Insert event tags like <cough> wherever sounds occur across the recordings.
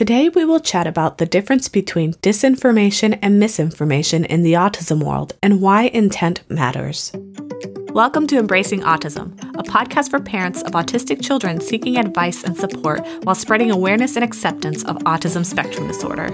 Today, we will chat about the difference between disinformation and misinformation in the autism world and why intent matters. Welcome to Embracing Autism, a podcast for parents of autistic children seeking advice and support while spreading awareness and acceptance of autism spectrum disorder.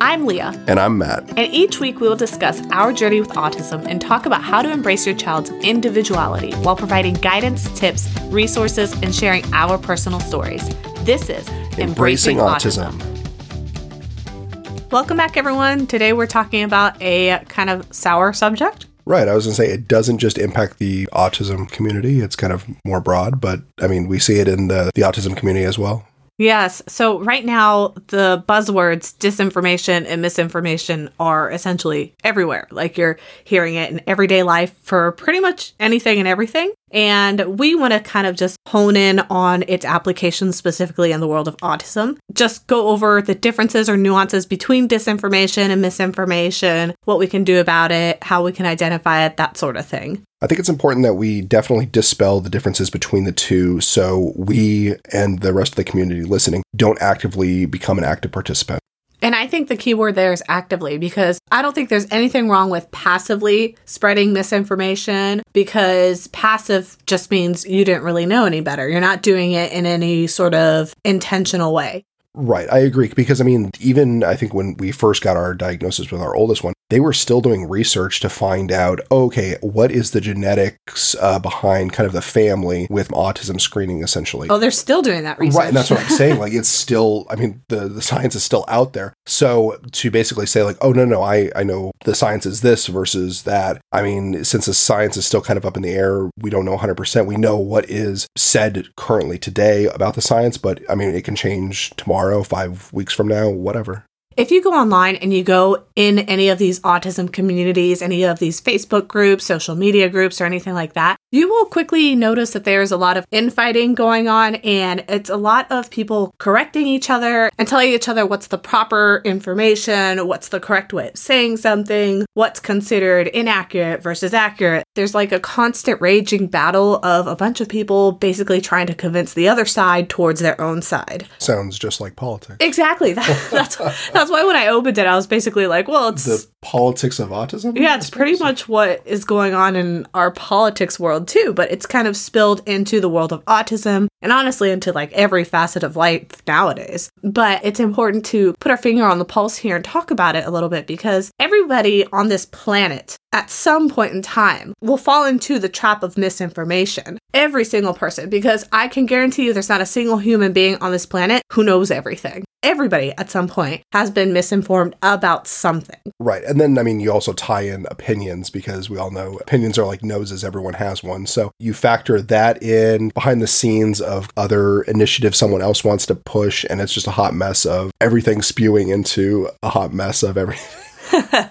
I'm Leah. And I'm Matt. And each week we will discuss our journey with autism and talk about how to embrace your child's individuality while providing guidance, tips, resources, and sharing our personal stories. This is Embracing, Embracing autism. autism. Welcome back, everyone. Today we're talking about a kind of sour subject. Right. I was going to say it doesn't just impact the autism community, it's kind of more broad, but I mean, we see it in the, the autism community as well. Yes. So right now, the buzzwords disinformation and misinformation are essentially everywhere. Like you're hearing it in everyday life for pretty much anything and everything. And we want to kind of just hone in on its application specifically in the world of autism. Just go over the differences or nuances between disinformation and misinformation, what we can do about it, how we can identify it, that sort of thing. I think it's important that we definitely dispel the differences between the two so we and the rest of the community listening don't actively become an active participant. And I think the key word there is actively because I don't think there's anything wrong with passively spreading misinformation because passive just means you didn't really know any better. You're not doing it in any sort of intentional way. Right. I agree. Because, I mean, even I think when we first got our diagnosis with our oldest one, they were still doing research to find out okay, what is the genetics uh, behind kind of the family with autism screening, essentially. Oh, they're still doing that research. Right. And that's what I'm saying. <laughs> Like, it's still, I mean, the, the science is still out there. So to basically say, like, oh, no, no, I, I know the science is this versus that, I mean, since the science is still kind of up in the air, we don't know 100%. We know what is said currently today about the science, but I mean, it can change tomorrow tomorrow, five weeks from now, whatever. If you go online and you go in any of these autism communities, any of these Facebook groups, social media groups, or anything like that, you will quickly notice that there's a lot of infighting going on and it's a lot of people correcting each other and telling each other what's the proper information, what's the correct way of saying something, what's considered inaccurate versus accurate. There's like a constant raging battle of a bunch of people basically trying to convince the other side towards their own side. Sounds just like politics. Exactly. <laughs> That, that's <laughs> that's why when I opened it, I was basically like, well, it's the politics of autism. Yeah, it's pretty much what is going on in our politics world too, but it's kind of spilled into the world of autism and honestly into like every facet of life nowadays. But it's important to put our finger on the pulse here and talk about it a little bit because everybody on this planet at some point in time will fall into the trap of misinformation. Every single person, because I can guarantee you there's not a single human being on this planet who knows everything everybody at some point has been misinformed about something. Right. And then, I mean, you also tie in opinions because we all know opinions are like noses, everyone has one. So you factor that in behind the scenes of other initiatives someone else wants to push, and it's just a hot mess of everything spewing into a hot mess of everything. <laughs>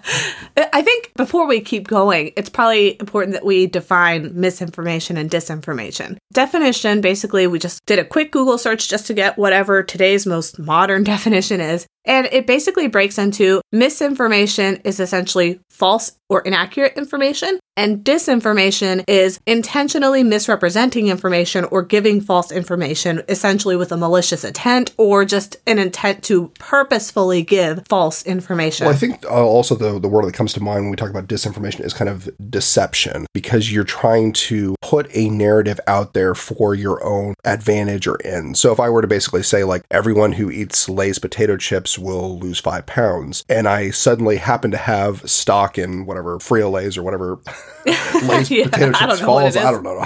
I think before we keep going, it's probably important that we define misinformation and disinformation. Definition basically, we just did a quick Google search just to get whatever today's most modern <laughs> definition is. And it basically breaks into misinformation is essentially false or inaccurate information, and disinformation is intentionally misrepresenting information or giving false information, essentially with a malicious intent or just an intent to purposefully give false information. Well, I think uh, also the, the word that comes to mind when we talk about disinformation is kind of deception because you're trying to put a narrative out there for your own advantage or end. So if I were to basically say like everyone who eats Lay's potato chips will lose five pounds, and I suddenly happen to have stock in whatever Frito Lay's or whatever <laughs> Lay's <laughs> Yeah, potato I don't chips know falls, I don't know.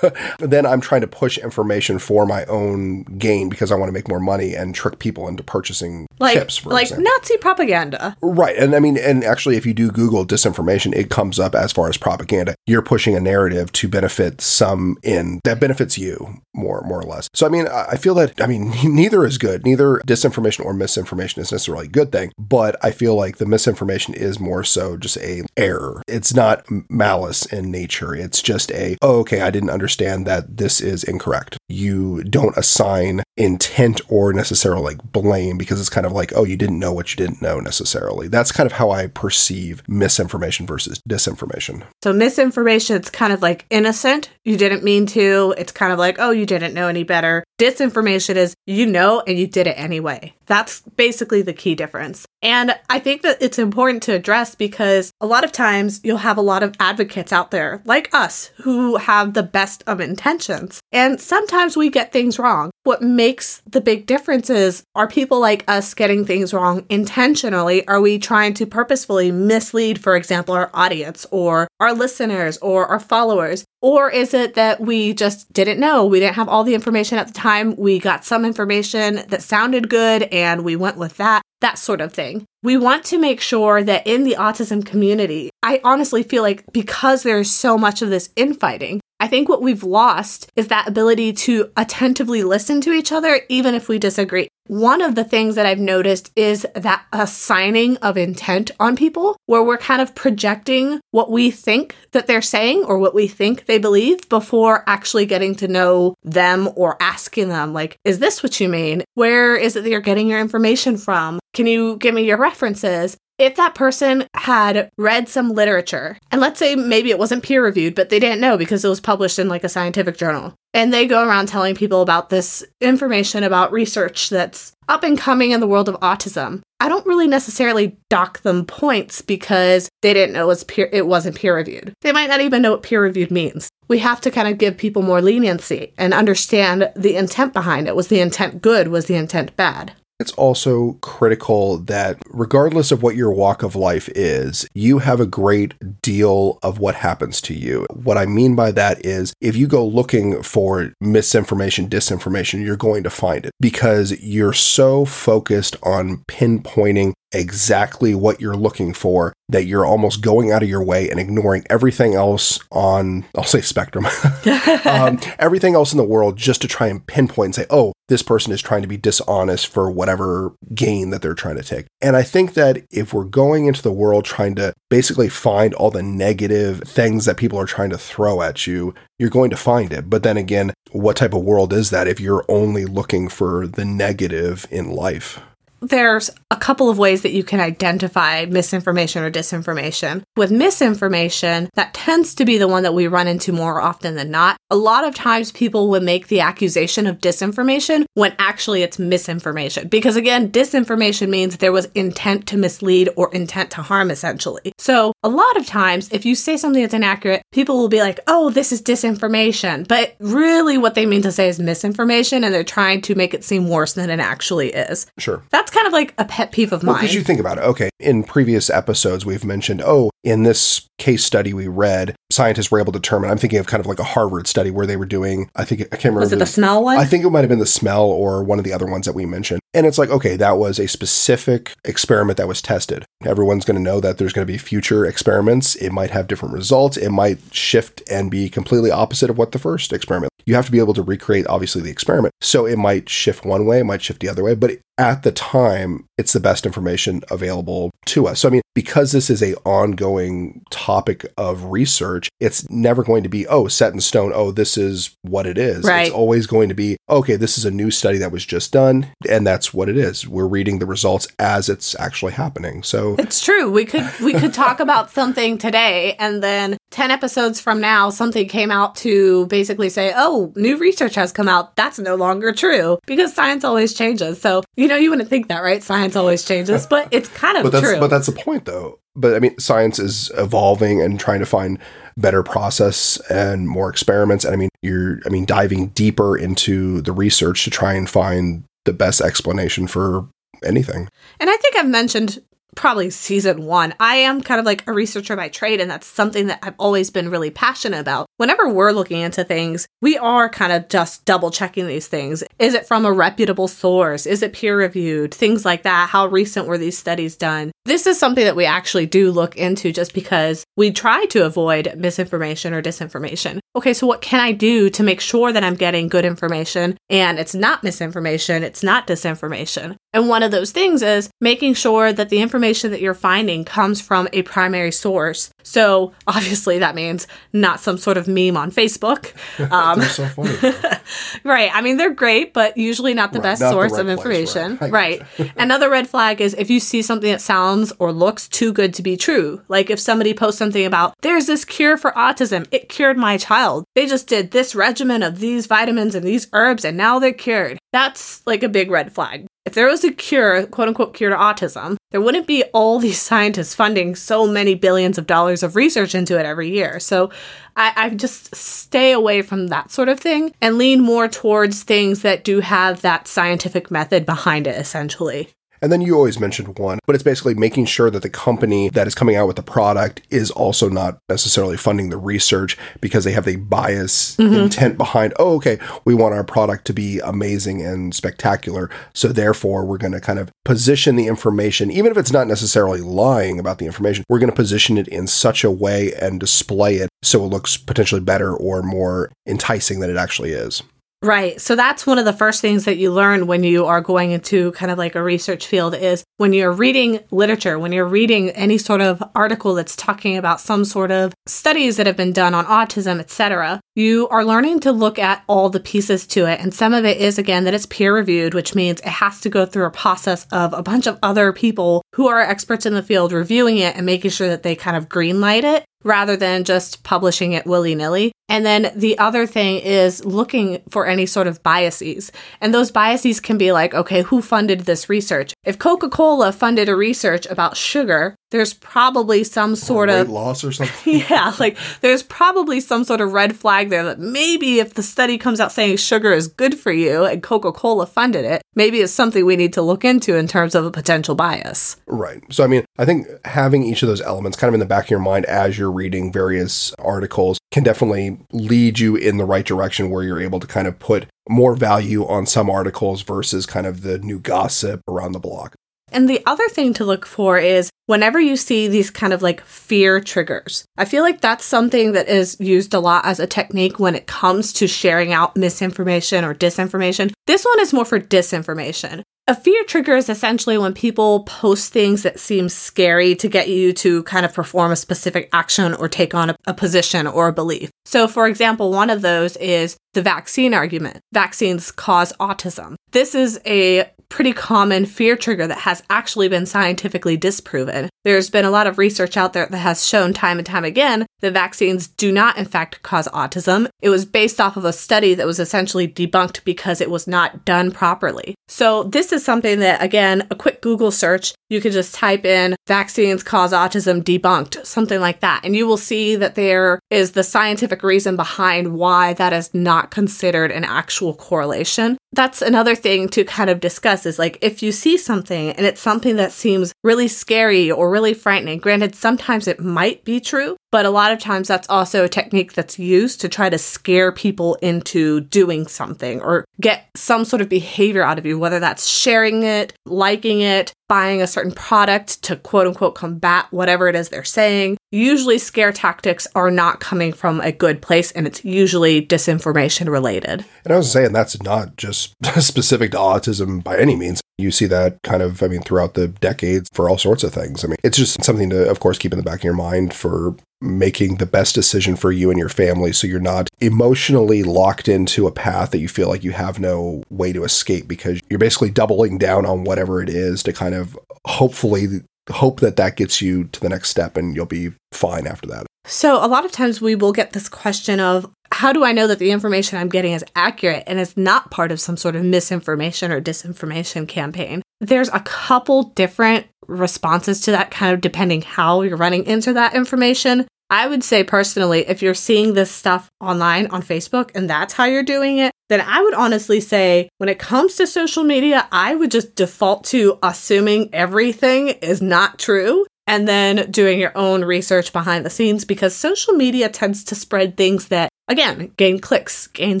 <laughs> then I'm trying to push information for my own gain because I want to make more money and trick people into purchasing Like, chips, for like example. Nazi propaganda. Right. And I mean, and actually, if you do Google disinformation, it comes up as far as propaganda. You're pushing a narrative to benefit some in that benefits you more, more or less. So, I mean, I I feel that, I mean, <laughs> neither is good. Neither disinformation or misinformation is necessarily a good thing, but I feel like the misinformation is more so just a error. It's not malice in nature. It's just a, oh, okay, I didn't understand that this is incorrect. You don't assign intent or necessarily like blame because it's kind of like, oh, you didn't know what you didn't know necessarily. That's kind of how I perceive misinformation versus disinformation. So misinformation, it's kind of like innocent. You didn't mean to. It's kind of like, oh, you didn't know any better. Disinformation is you know and you did it anyway. That's basically the key difference. And I think that it's important to address because a lot of times you'll have a lot of advocates out there like us who have the best of intentions. And sometimes we get things wrong. What makes the big difference is are people like us getting things wrong intentionally? Are we trying to purposefully mislead, for example, our audience or our listeners or our followers? Or is it that we just didn't know? We didn't have all the information at the time. We got some information that sounded good and we went with that, that sort of thing. We want to make sure that in the autism community, I honestly feel like because there's so much of this infighting, I think what we've lost is that ability to attentively listen to each other, even if we disagree. One of the things that I've noticed is that assigning of intent on people, where we're kind of projecting what we think that they're saying or what we think they believe before actually getting to know them or asking them, like, is this what you mean? Where is it that you're getting your information from? Can you give me your references? If that person had read some literature, and let's say maybe it wasn't peer reviewed, but they didn't know because it was published in like a scientific journal, and they go around telling people about this information about research that's up and coming in the world of autism, I don't really necessarily dock them points because they didn't know it, was peer- it wasn't peer reviewed. They might not even know what peer reviewed means. We have to kind of give people more leniency and understand the intent behind it. Was the intent good? Was the intent bad? It's also critical that, regardless of what your walk of life is, you have a great deal of what happens to you. What I mean by that is if you go looking for misinformation, disinformation, you're going to find it because you're so focused on pinpointing exactly what you're looking for that you're almost going out of your way and ignoring everything else on, I'll say spectrum, <laughs> um, <laughs> everything else in the world just to try and pinpoint and say, oh, this person is trying to be dishonest for whatever gain that they're trying to take. And I think that if we're going into the world trying to basically find all the negative things that people are trying to throw at you, you're going to find it. But then again, what type of world is that if you're only looking for the negative in life? There's a couple of ways that you can identify misinformation or disinformation. With misinformation, that tends to be the one that we run into more often than not. A lot of times people would make the accusation of disinformation when actually it's misinformation. Because again, disinformation means there was intent to mislead or intent to harm, essentially. So a lot of times, if you say something that's inaccurate, people will be like, oh, this is disinformation. But really, what they mean to say is misinformation, and they're trying to make it seem worse than it actually is. Sure. That's kind of like a pet peeve of Well, mine. because you think about it, okay, in previous episodes, we've mentioned, oh, in this case study we read, scientists were able to determine, I'm thinking of kind of like a Harvard study where they were doing, I think, I can't remember. was it the smell one? I think it might have been the smell or one of the other ones that we mentioned. And it's like, okay, that was a specific experiment that was tested. Everyone's going to know that there's going to be future experiments. It might have different results. It might shift and be completely opposite of what the first experiment. You have to be able to recreate, obviously, the experiment. So it might shift one way, it might shift the other way. But at the time, it's the best information available to us. So, I mean, because this is a ongoing topic of research, it's never going to be, oh, set in stone, oh, this is what it is. Right. It's always going to be, okay, this is a new study that was just done, and that's what it is. We're reading the results as it's actually happening. So, it's true. We could we could talk about something today and then 10 episodes from now something came out to basically say, "Oh, Oh, new research has come out. That's no longer true." Because science always changes. So, You know, you wouldn't think that, right? Science always changes, but it's kind of but that's true. but that's the point though. But I mean, science is evolving and trying to find better process and more experiments. And I mean, you're I mean diving deeper into the research to try and find the best explanation for anything. And I think I've mentioned probably season one. I am kind of like a researcher by trade, and that's something that I've always been really passionate about. Whenever we're looking into things, we are kind of just double checking these things. Is it from a reputable source? Is it peer reviewed? Things like that. How recent were these studies done? This is something that we actually do look into just because we try to avoid misinformation or disinformation. Okay, so what can I do to make sure that I'm getting good information and it's not misinformation, it's not disinformation? And one of those things is making sure that the information that you're finding comes from a primary source. So obviously that means not some sort of meme on Facebook. <laughs> Um, They're so funny. <laughs> right. I mean, they're great, but usually not the Right, best not the source red of flags, information. <laughs> right. Right. Another red flag is if you see something that sounds or looks too good to be true. Like if somebody posts something about, there's this cure for autism, it cured my child. They just did this regimen of these vitamins and these herbs and now they're cured. That's like a big red flag. If there was a cure, quote unquote, cure to autism, there wouldn't be all these <laughs> scientists funding so many billions of dollars of research into it every year. So I, I just stay away from that sort of thing and lean more towards things that do have that scientific method behind it, essentially. And then you always mentioned one, but it's basically making sure that the company that is coming out with the product is also not necessarily funding the research because they have the bias mm-hmm. intent behind, oh, okay, we want our product to be amazing and spectacular. So therefore, we're going to kind of position the information, even if it's not necessarily lying about the information, we're going to position it in such a way and display it so it looks potentially better or more enticing than it actually is. Right. So that's one of the first things that you learn when you are going into kind of like a research field is when you're reading literature, when you're reading any sort of article that's talking about some sort of studies that have been done on autism, etc. You are learning to look at all the pieces to it. And some of it is again that it's peer reviewed, which means it has to go through a process of a bunch of other people who are experts in the field reviewing it and making sure that they kind of greenlight it rather than just publishing it willy nilly. And then the other thing is looking for any sort of biases. And those biases can be like, okay, who funded this research? If Coca Cola funded a research about sugar, there's probably some sort of loss or something. <laughs> yeah, like there's probably some sort of red flag there that maybe if the study comes out saying sugar is good for you and Coca Cola funded it, maybe it's something we need to look into in terms of a potential bias. Right. So, I mean, I think having each of those elements kind of in the back of your mind as you're reading various articles can definitely lead you in the right direction where you're able to kind of put more value on some articles versus kind of the new gossip around the block. And the other thing to look for is whenever you see these kind of like fear triggers, I feel like that's something that is used a lot as a technique when it comes to sharing out misinformation or disinformation. This one is more for disinformation. A fear trigger is essentially when people post things that seem scary to get you to kind of perform a specific action or take on a, a, position or a belief. So, for example, one of those is the vaccine argument. Vaccines cause autism. This is a pretty common fear trigger that has actually been scientifically disproven. There's been a lot of research out there that has shown time and time again that vaccines do not, in fact, cause autism. It was based off of a study that was essentially debunked because it was not done properly. So, this is something that, again, a quick Google search, you could just type in vaccines cause autism debunked, something like that, and you will see that there is the scientific reason behind why that is not considered an actual correlation. That's another thing to kind of discuss is like if you see something and it's something that seems really scary or really frightening, granted, sometimes it might be true, but a lot of times that's also a technique that's used to try to scare people into doing something or get some sort of behavior out of you, whether that's sharing it, liking it, buying a certain product to quote unquote combat whatever it is they're saying. Usually, scare tactics are not coming from a good place and it's usually disinformation related. And I was saying that's not just <laughs> specific to autism by any means. You see that kind of, I mean, throughout the decades for all sorts of things. I mean, it's just something to, of course, keep in the back of your mind for making the best decision for you and your family so you're not emotionally locked into a path that you feel like you have no way to escape because you're basically doubling down on whatever it is to kind of hopefully hope that that gets you to the next step and you'll be fine after that. So, a lot of times we will get this question of how do I know that the information I'm getting is accurate and is not part of some sort of misinformation or disinformation campaign? There's a couple different responses to that, kind of depending how you're running into that information. I would say personally, if you're seeing this stuff online on Facebook and that's how you're doing it, then I would honestly say when it comes to social media, I would just default to assuming everything is not true and then doing your own research behind the scenes because social media tends to spread things that, again, gain clicks, gain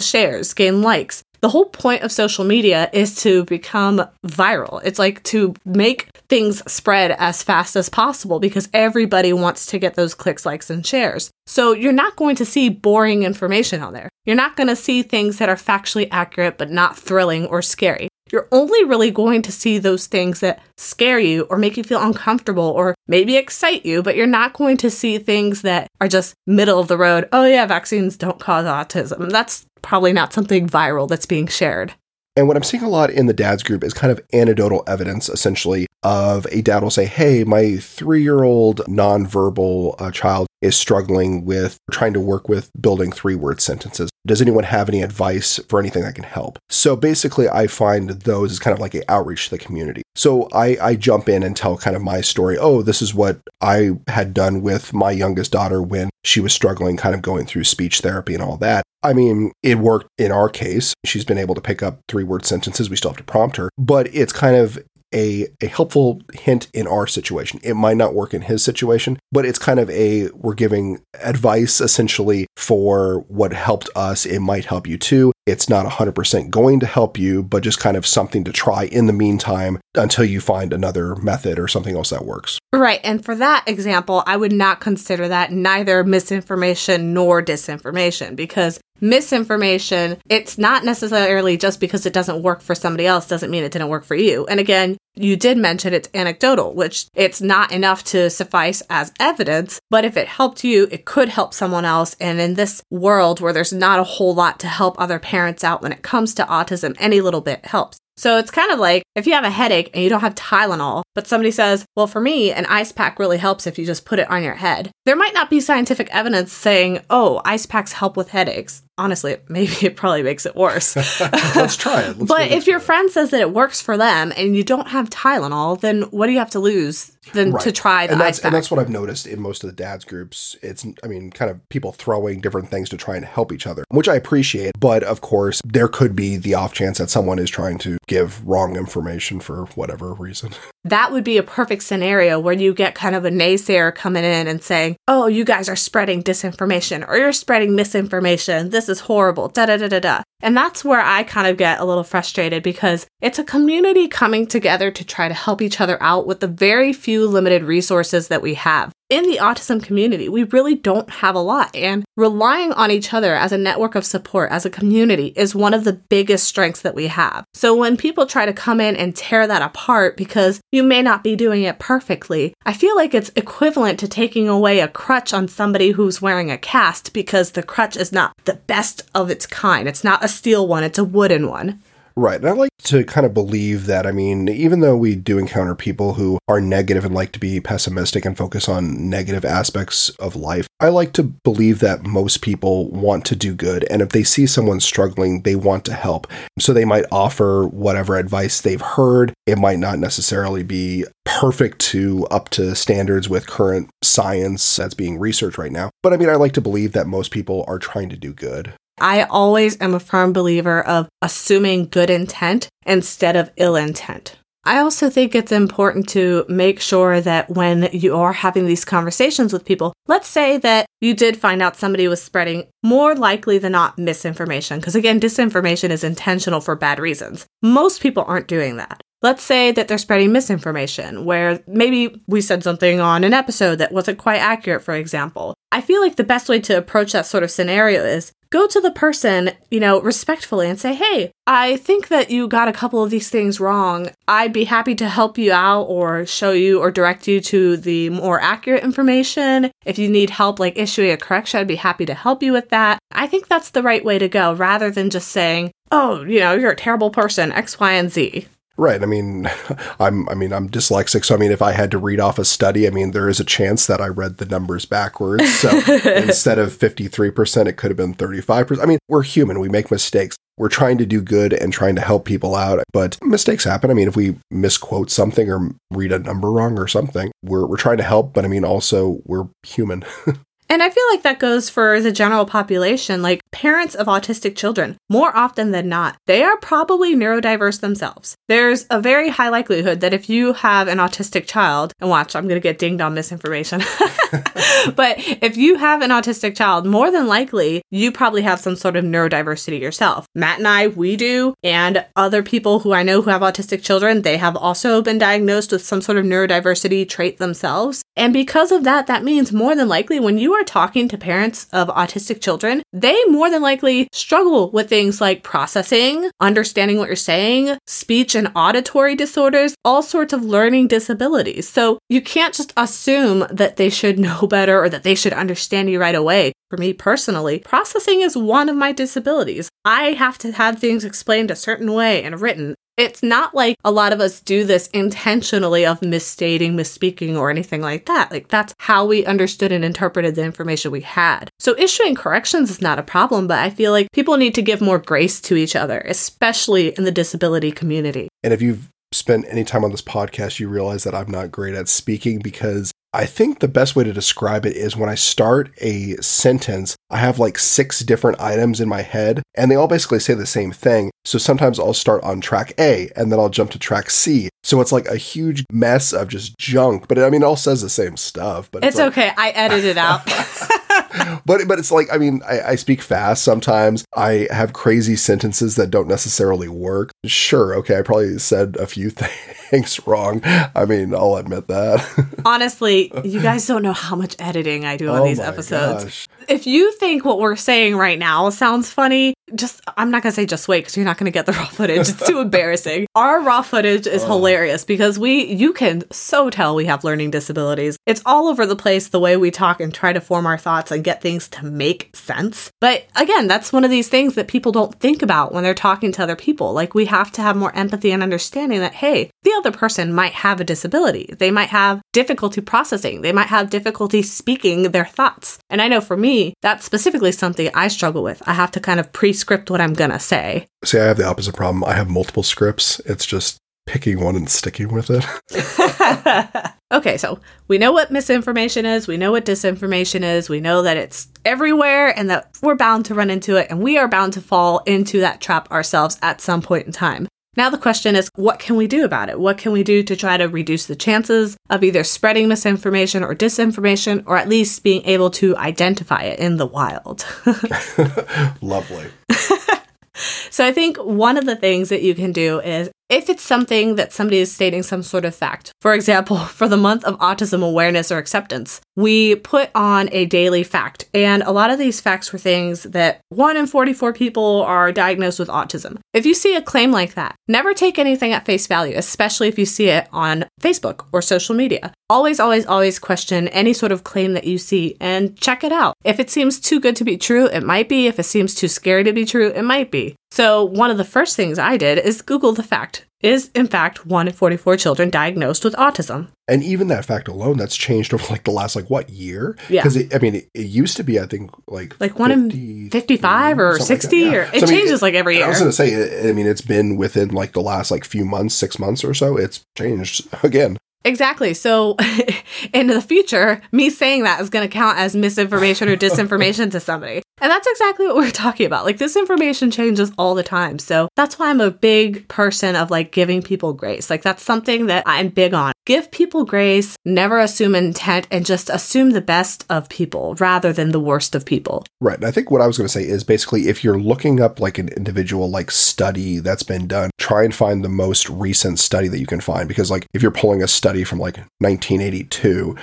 shares, gain likes. The whole point of social media is to become viral. It's like to make things spread as fast as possible because everybody wants to get those clicks, likes, and shares. So you're not going to see boring information on there. You're not going to see things that are factually accurate but not thrilling or scary you're only really going to see those things that scare you or make you feel uncomfortable or maybe excite you, but you're not going to see things that are just middle of the road. Oh, yeah, vaccines don't cause autism. That's probably not something viral that's being shared. And what I'm seeing a lot in the dads group is kind of anecdotal evidence, essentially, of a dad will say, Hey, my three year old nonverbal uh, child is struggling with trying to work with building three word sentences. Does anyone have any advice for anything that can help? So basically, I find those as kind of like an outreach to the community. So I, I jump in and tell kind of my story. Oh, this is what I had done with my youngest daughter when she was struggling, kind of going through speech therapy and all that. I mean, it worked in our case. She's been able to pick up three word sentences. We still have to prompt her, but it's kind of a, a helpful hint in our situation. It might not work in his situation, but it's kind of a we're giving advice essentially for what helped us. It might help you too. It's not 100% going to help you, but just kind of something to try in the meantime until you find another method or something else that works. Right. And for that example, I would not consider that neither misinformation nor disinformation because misinformation, it's not necessarily just because it doesn't work for somebody else doesn't mean it didn't work for you. And again, you did mention it's anecdotal, which it's not enough to suffice as evidence, but if it helped you, it could help someone else. And in this world where there's not a whole lot to help other parents out when it comes to autism, any little bit helps. So it's kind of like if you have a headache and you don't have Tylenol, but somebody says, well, for me, an ice pack really helps if you just put it on your head. There might not be scientific evidence saying, oh, ice packs help with headaches. Honestly, <laughs> maybe it probably makes it worse. <laughs> Let's try it. Let's but if your friend says that it works for them and you don't have Tylenol, then what do you have to lose than Right. to try the and that's ice pack? and that's what I've noticed in most of the dads groups. It's I mean, kind of people throwing different things to try and help each other, which I appreciate. But of course, there could be the off chance that someone is trying to give wrong information for whatever reason. <laughs> that would be a perfect scenario where you get kind of a naysayer coming in and saying, Oh, you guys are spreading disinformation or you're spreading misinformation. This is horrible. Da da da da da. And that's where I kind of get a little frustrated because it's a community coming together to try to help each other out with the very few limited resources that we have. In the autism community, we really don't have a lot, and relying on each other as a network of support, as a community, is one of the biggest strengths that we have. So when people try to come in and tear that apart because you may not be doing it perfectly, I feel like it's equivalent to taking away a crutch on somebody who's wearing a cast because the crutch is not the best of its kind. It's not a steel one, it's a wooden one. Right. And I like to kind of believe that, I mean, even though we do encounter people who are negative and like to be pessimistic and focus on negative aspects of life, I like to believe that most people want to do good. And if they see someone struggling, they want to help. So they might offer whatever advice they've heard. It might not necessarily be perfect to up to standards with current science that's being researched right now. But I mean, I like to believe that most people are trying to do good. I always am a firm believer of assuming good intent instead of ill intent. I also think it's important to make sure that when you are having these conversations with people, let's say that you did find out somebody was spreading more likely than not misinformation, because again, disinformation is intentional for bad reasons. Most people aren't doing that. Let's say that they're spreading misinformation, where maybe we said something on an episode that wasn't quite accurate, for example. I feel like the best way to approach that sort of scenario is go to the person, you know, respectfully and say, hey, I think that you got a couple of these things wrong. I'd be happy to help you out or show you or direct you to the more accurate information. If you need help, like issuing a correction, I'd be happy to help you with that. I think that's the right way to go rather than just saying, oh, you know, you're a terrible person, X, Y, and Z. Right. I mean, <laughs> I'm. I mean, I'm dyslexic, so I mean, if I had to read off a study, I mean, there is a chance that I read the numbers backwards. So <laughs> instead of 53 percent, it could have been 35 percent. I mean, we're human. We make mistakes. We're trying to do good and trying to help people out, but mistakes happen. I mean, if we misquote something or read a number wrong or something, we're we're trying to help, but I mean, also we're human. <laughs> And I feel like that goes for the general population. Like parents of autistic children, more often than not, they are probably neurodiverse themselves. There's a very high likelihood that if you have an autistic child, and watch, I'm going to get dinged on misinformation. <laughs> but if you have an autistic child, more than likely, you probably have some sort of neurodiversity yourself. Matt and I, we do, and other people who I know who have autistic children, they have also been diagnosed with some sort of neurodiversity trait themselves. And because of that, that means more than likely when you are talking to parents of autistic children, they more than likely struggle with things like processing, understanding what you're saying, speech and auditory disorders, all sorts of learning disabilities. So you can't just assume that they should know <laughs> better or that they should understand you right away. For me personally, processing is one of my disabilities. I have to have things explained a certain way and written. It's not like a lot of us do this intentionally of misstating, misspeaking, or anything like that. Like, that's how we understood and interpreted the information we had. So, issuing corrections is not a problem, but I feel like people need to give more grace to each other, especially in the disability community. And if you've spent any time on this podcast, you realize that I'm not great at speaking because I think the best way to describe it is when I start a sentence, I have like six different items in my head and they all basically say the same thing. So sometimes I'll start on track A and then I'll jump to track C. So it's like a huge mess of just junk, but I mean, it all says the same stuff. But It's like, okay. I edit it out. <laughs> <laughs> <laughs> but but it's like I mean I, I speak fast sometimes. I have crazy sentences that don't necessarily work. Sure, okay, I probably said a few <laughs> things wrong. I mean, I'll admit that. <laughs> Honestly, you guys don't know how much editing I do on Oh these episodes. gosh. If you think what we're saying right now sounds funny, just I'm not gonna say just wait because you're not gonna get the <laughs> raw footage. It's too embarrassing. <laughs> Our raw footage is oh. hilarious because we you can so tell we have learning disabilities. It's all over the place the way we talk and try to form our thoughts and get things to make sense. But again, that's one of these things that people don't think about when they're talking to other people. Like we have to have more empathy and understanding that hey, the other person might have a disability. They might have difficulty processing. They might have difficulty speaking their thoughts. And I know for me, that's specifically something I struggle with. I have to kind of pre-script what I'm gonna say. See, I have the opposite problem. I have multiple scripts. It's just picking one and sticking with it. <laughs> <laughs> okay, so we know what misinformation is, we know what disinformation is, we know that it's everywhere and that we're bound to run into it, and we are bound to fall into that trap ourselves at some point in time. Now, the question is, what can we do about it? What can we do to try to reduce the chances of either spreading misinformation or disinformation, or at least being able to identify it in the wild? <laughs> <laughs> Lovely. <laughs> So I think one of the things that you can do is if it's something that somebody is stating some sort of fact. For example, <laughs> for the month of autism awareness or acceptance, we put on a daily fact. And a lot of these facts were things that 1 in 44 people are diagnosed with autism. If you see a claim like that, never take anything at face value, especially if you see it on Facebook or social media. Always, always, always question any sort of claim that you see and check it out. If it seems too good to be true, it might be. If it seems too scary to be true, it might be. So, one of the first things I did is Google the fact. Is in fact 1 in 44 children diagnosed with autism? And even that fact alone, that's changed over like the last like what year? Yeah. Because I mean, it, it used to be I think like Like 1 in 55 or something like 60 Yeah. or it So, I mean, changes like every year. I was going to say, I I mean, it's been within like the last like few months, six months or so. It's changed <laughs> again. Exactly. So, <laughs> in the future, me saying that is going to count as misinformation or disinformation to somebody. And that's exactly what we're <laughs> talking about. Like, this information changes all the time. So, that's why I'm a big person of like giving people grace. Like, that's something that I'm big on. Give people grace, never assume intent, and just assume the best of people rather than the worst of people. Right. And I think what I was going to say is basically if you're looking up like an individual like study that's been done, try and find the most recent study that you can find because like if you're pulling a study from like 1982,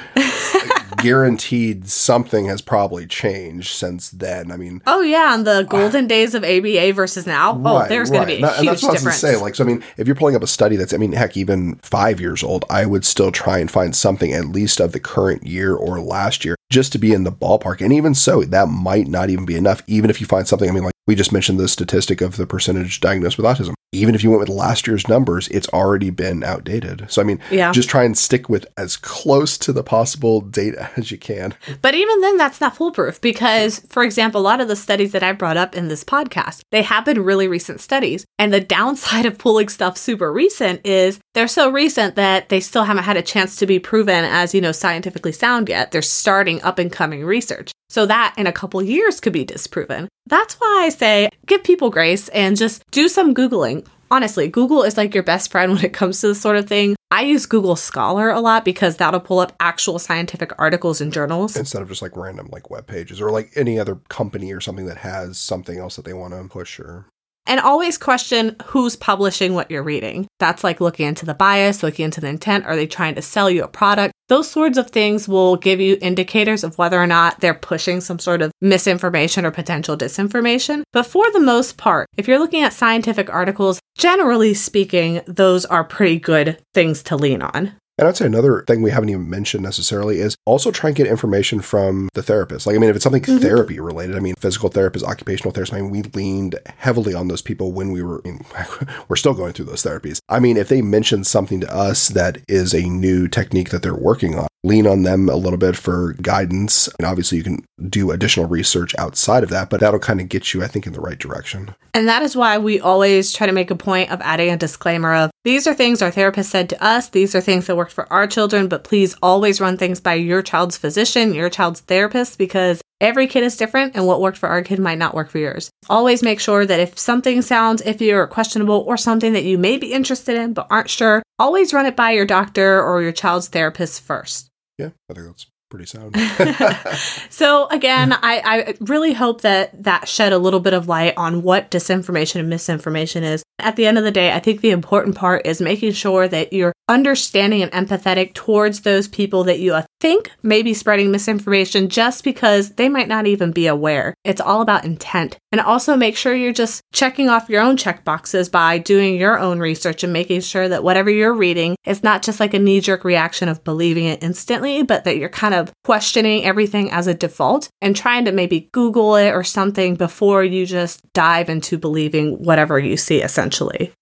guaranteed something has probably changed since then. I mean, Oh, yeah. On the uh, golden days of ABA versus now, oh, Right, there's going right. to be a And that- and huge that's what I was difference. gonna say. Like, so I mean, if you're pulling up a study that's, I mean, heck, even five years old, I would still try and find something at least of the current year or last year, just to be in the ballpark. And even so, that might not even be enough. Even if you find something, I mean, like we just mentioned the statistic of the percentage diagnosed with autism. Even if you went with last year's numbers, it's already been outdated. So, I mean, Yeah. just try and stick with as close to the possible data <laughs> as you can. But even then, that's not foolproof because, for example, a lot of the studies that I brought up in this podcast, they have been really recent studies. And the downside of pulling stuff super recent is they're so recent that they still haven't had a chance to be proven as, you know, scientifically sound yet. They're starting up and coming research. So that in a couple years could be disproven. That's why I say give people grace and just do some Googling. Honestly, Google is like your best friend <laughs> when it comes to this sort of thing. I use Google Scholar a lot because that'll pull up actual scientific articles and journals. Instead of just like random like web pages or like any other company or something that has something else that they want to push or And always question who's publishing what you're reading. That's like looking into the bias, looking into the intent. Are they trying to sell you a product? Those sorts of things will give you indicators of whether or not they're pushing some sort of misinformation or potential disinformation. But for the most part, if you're looking at scientific articles, generally speaking, those are pretty good things to lean on. And I'd say another thing we haven't even mentioned necessarily is also try and get information from the therapist. Like, I mean, if it's something mm-hmm. therapy related, I mean, physical therapists, occupational therapists, I mean, we leaned heavily on those people when we were, I mean, <laughs> we're still going through those therapies. I mean, if they mention something to us that is a new technique that they're working on, lean on them a little bit for guidance. And obviously, you can do additional research outside of that, but that'll kind of get you, I think, in the right direction. And that is why we always try to make a point of adding a disclaimer of these are things our therapist said to us, these are things that worked for our children, but please always run things by your child's physician, your child's therapist, because every kid is different and what worked for our kid might not work for yours. Always make sure that if something sounds iffy or questionable or something that you may be interested in but aren't sure, always run it by your doctor or your child's therapist first. Yeah, I think that's pretty sound. <laughs> So again, I, I really hope that that shed a little bit of light on what disinformation and misinformation is. At the end of the day, I think the important part is making sure that you're understanding and empathetic towards those people that you think may be spreading misinformation just because they might not even be aware. It's all about intent. And also make sure you're just checking off your own check boxes by doing your own research and making sure that whatever you're reading is not just like a knee jerk reaction of believing it instantly, but that you're kind of questioning everything as a default and trying to maybe Google it or something before you just dive into believing whatever you see, essentially.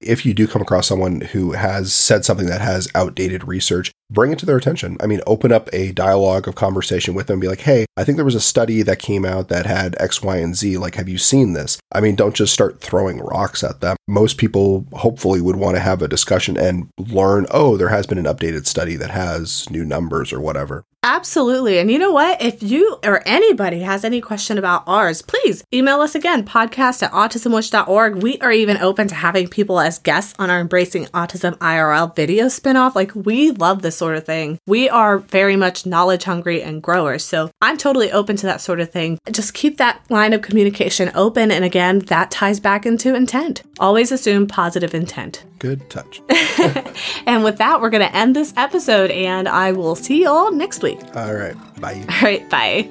If you do come across someone who has said something that has outdated research, bring it to their attention. I mean, open up a dialogue of conversation with them and be like, hey, I think there was a study that came out that had X, Y, and Z. Like, have you seen this? I mean, don't just start throwing rocks at them. Most people hopefully would want to have a discussion and learn, oh, there has been an updated study that has new numbers or whatever. Absolutely. And you know what? If you or anybody has any question about ours, please email us again, podcast at autismwitch.org. We are even open to having people as guests on our Embracing Autism IRL video spinoff. Like, we love this sort of thing. We are very much knowledge hungry and growers. So I'm totally open to that sort of thing. Just keep that line of communication open. And again, that ties back into intent. Always assume positive intent. Good touch. <laughs> And with that, we're going to end this episode, and I will see you all next week. All right. Bye. All right, bye.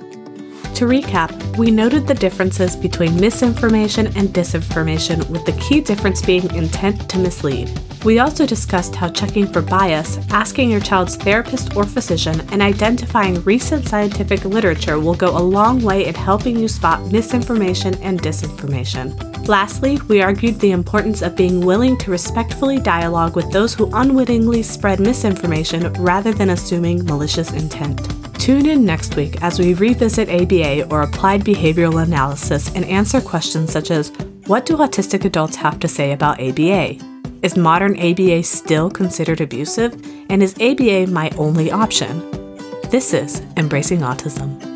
To recap, we noted the differences between misinformation and disinformation, with the key difference being intent to mislead. We also discussed how checking for bias, asking your child's therapist or physician, and identifying recent scientific literature will go a long way in helping you spot misinformation and disinformation. Lastly, we argued the importance of being willing to respectfully dialogue with those who unwittingly spread misinformation rather than assuming malicious intent. Tune in next week as we revisit ABA or applied behavioral analysis and answer questions such as What do autistic adults have to say about ABA? Is modern ABA still considered abusive? And is ABA my only option? This is Embracing Autism.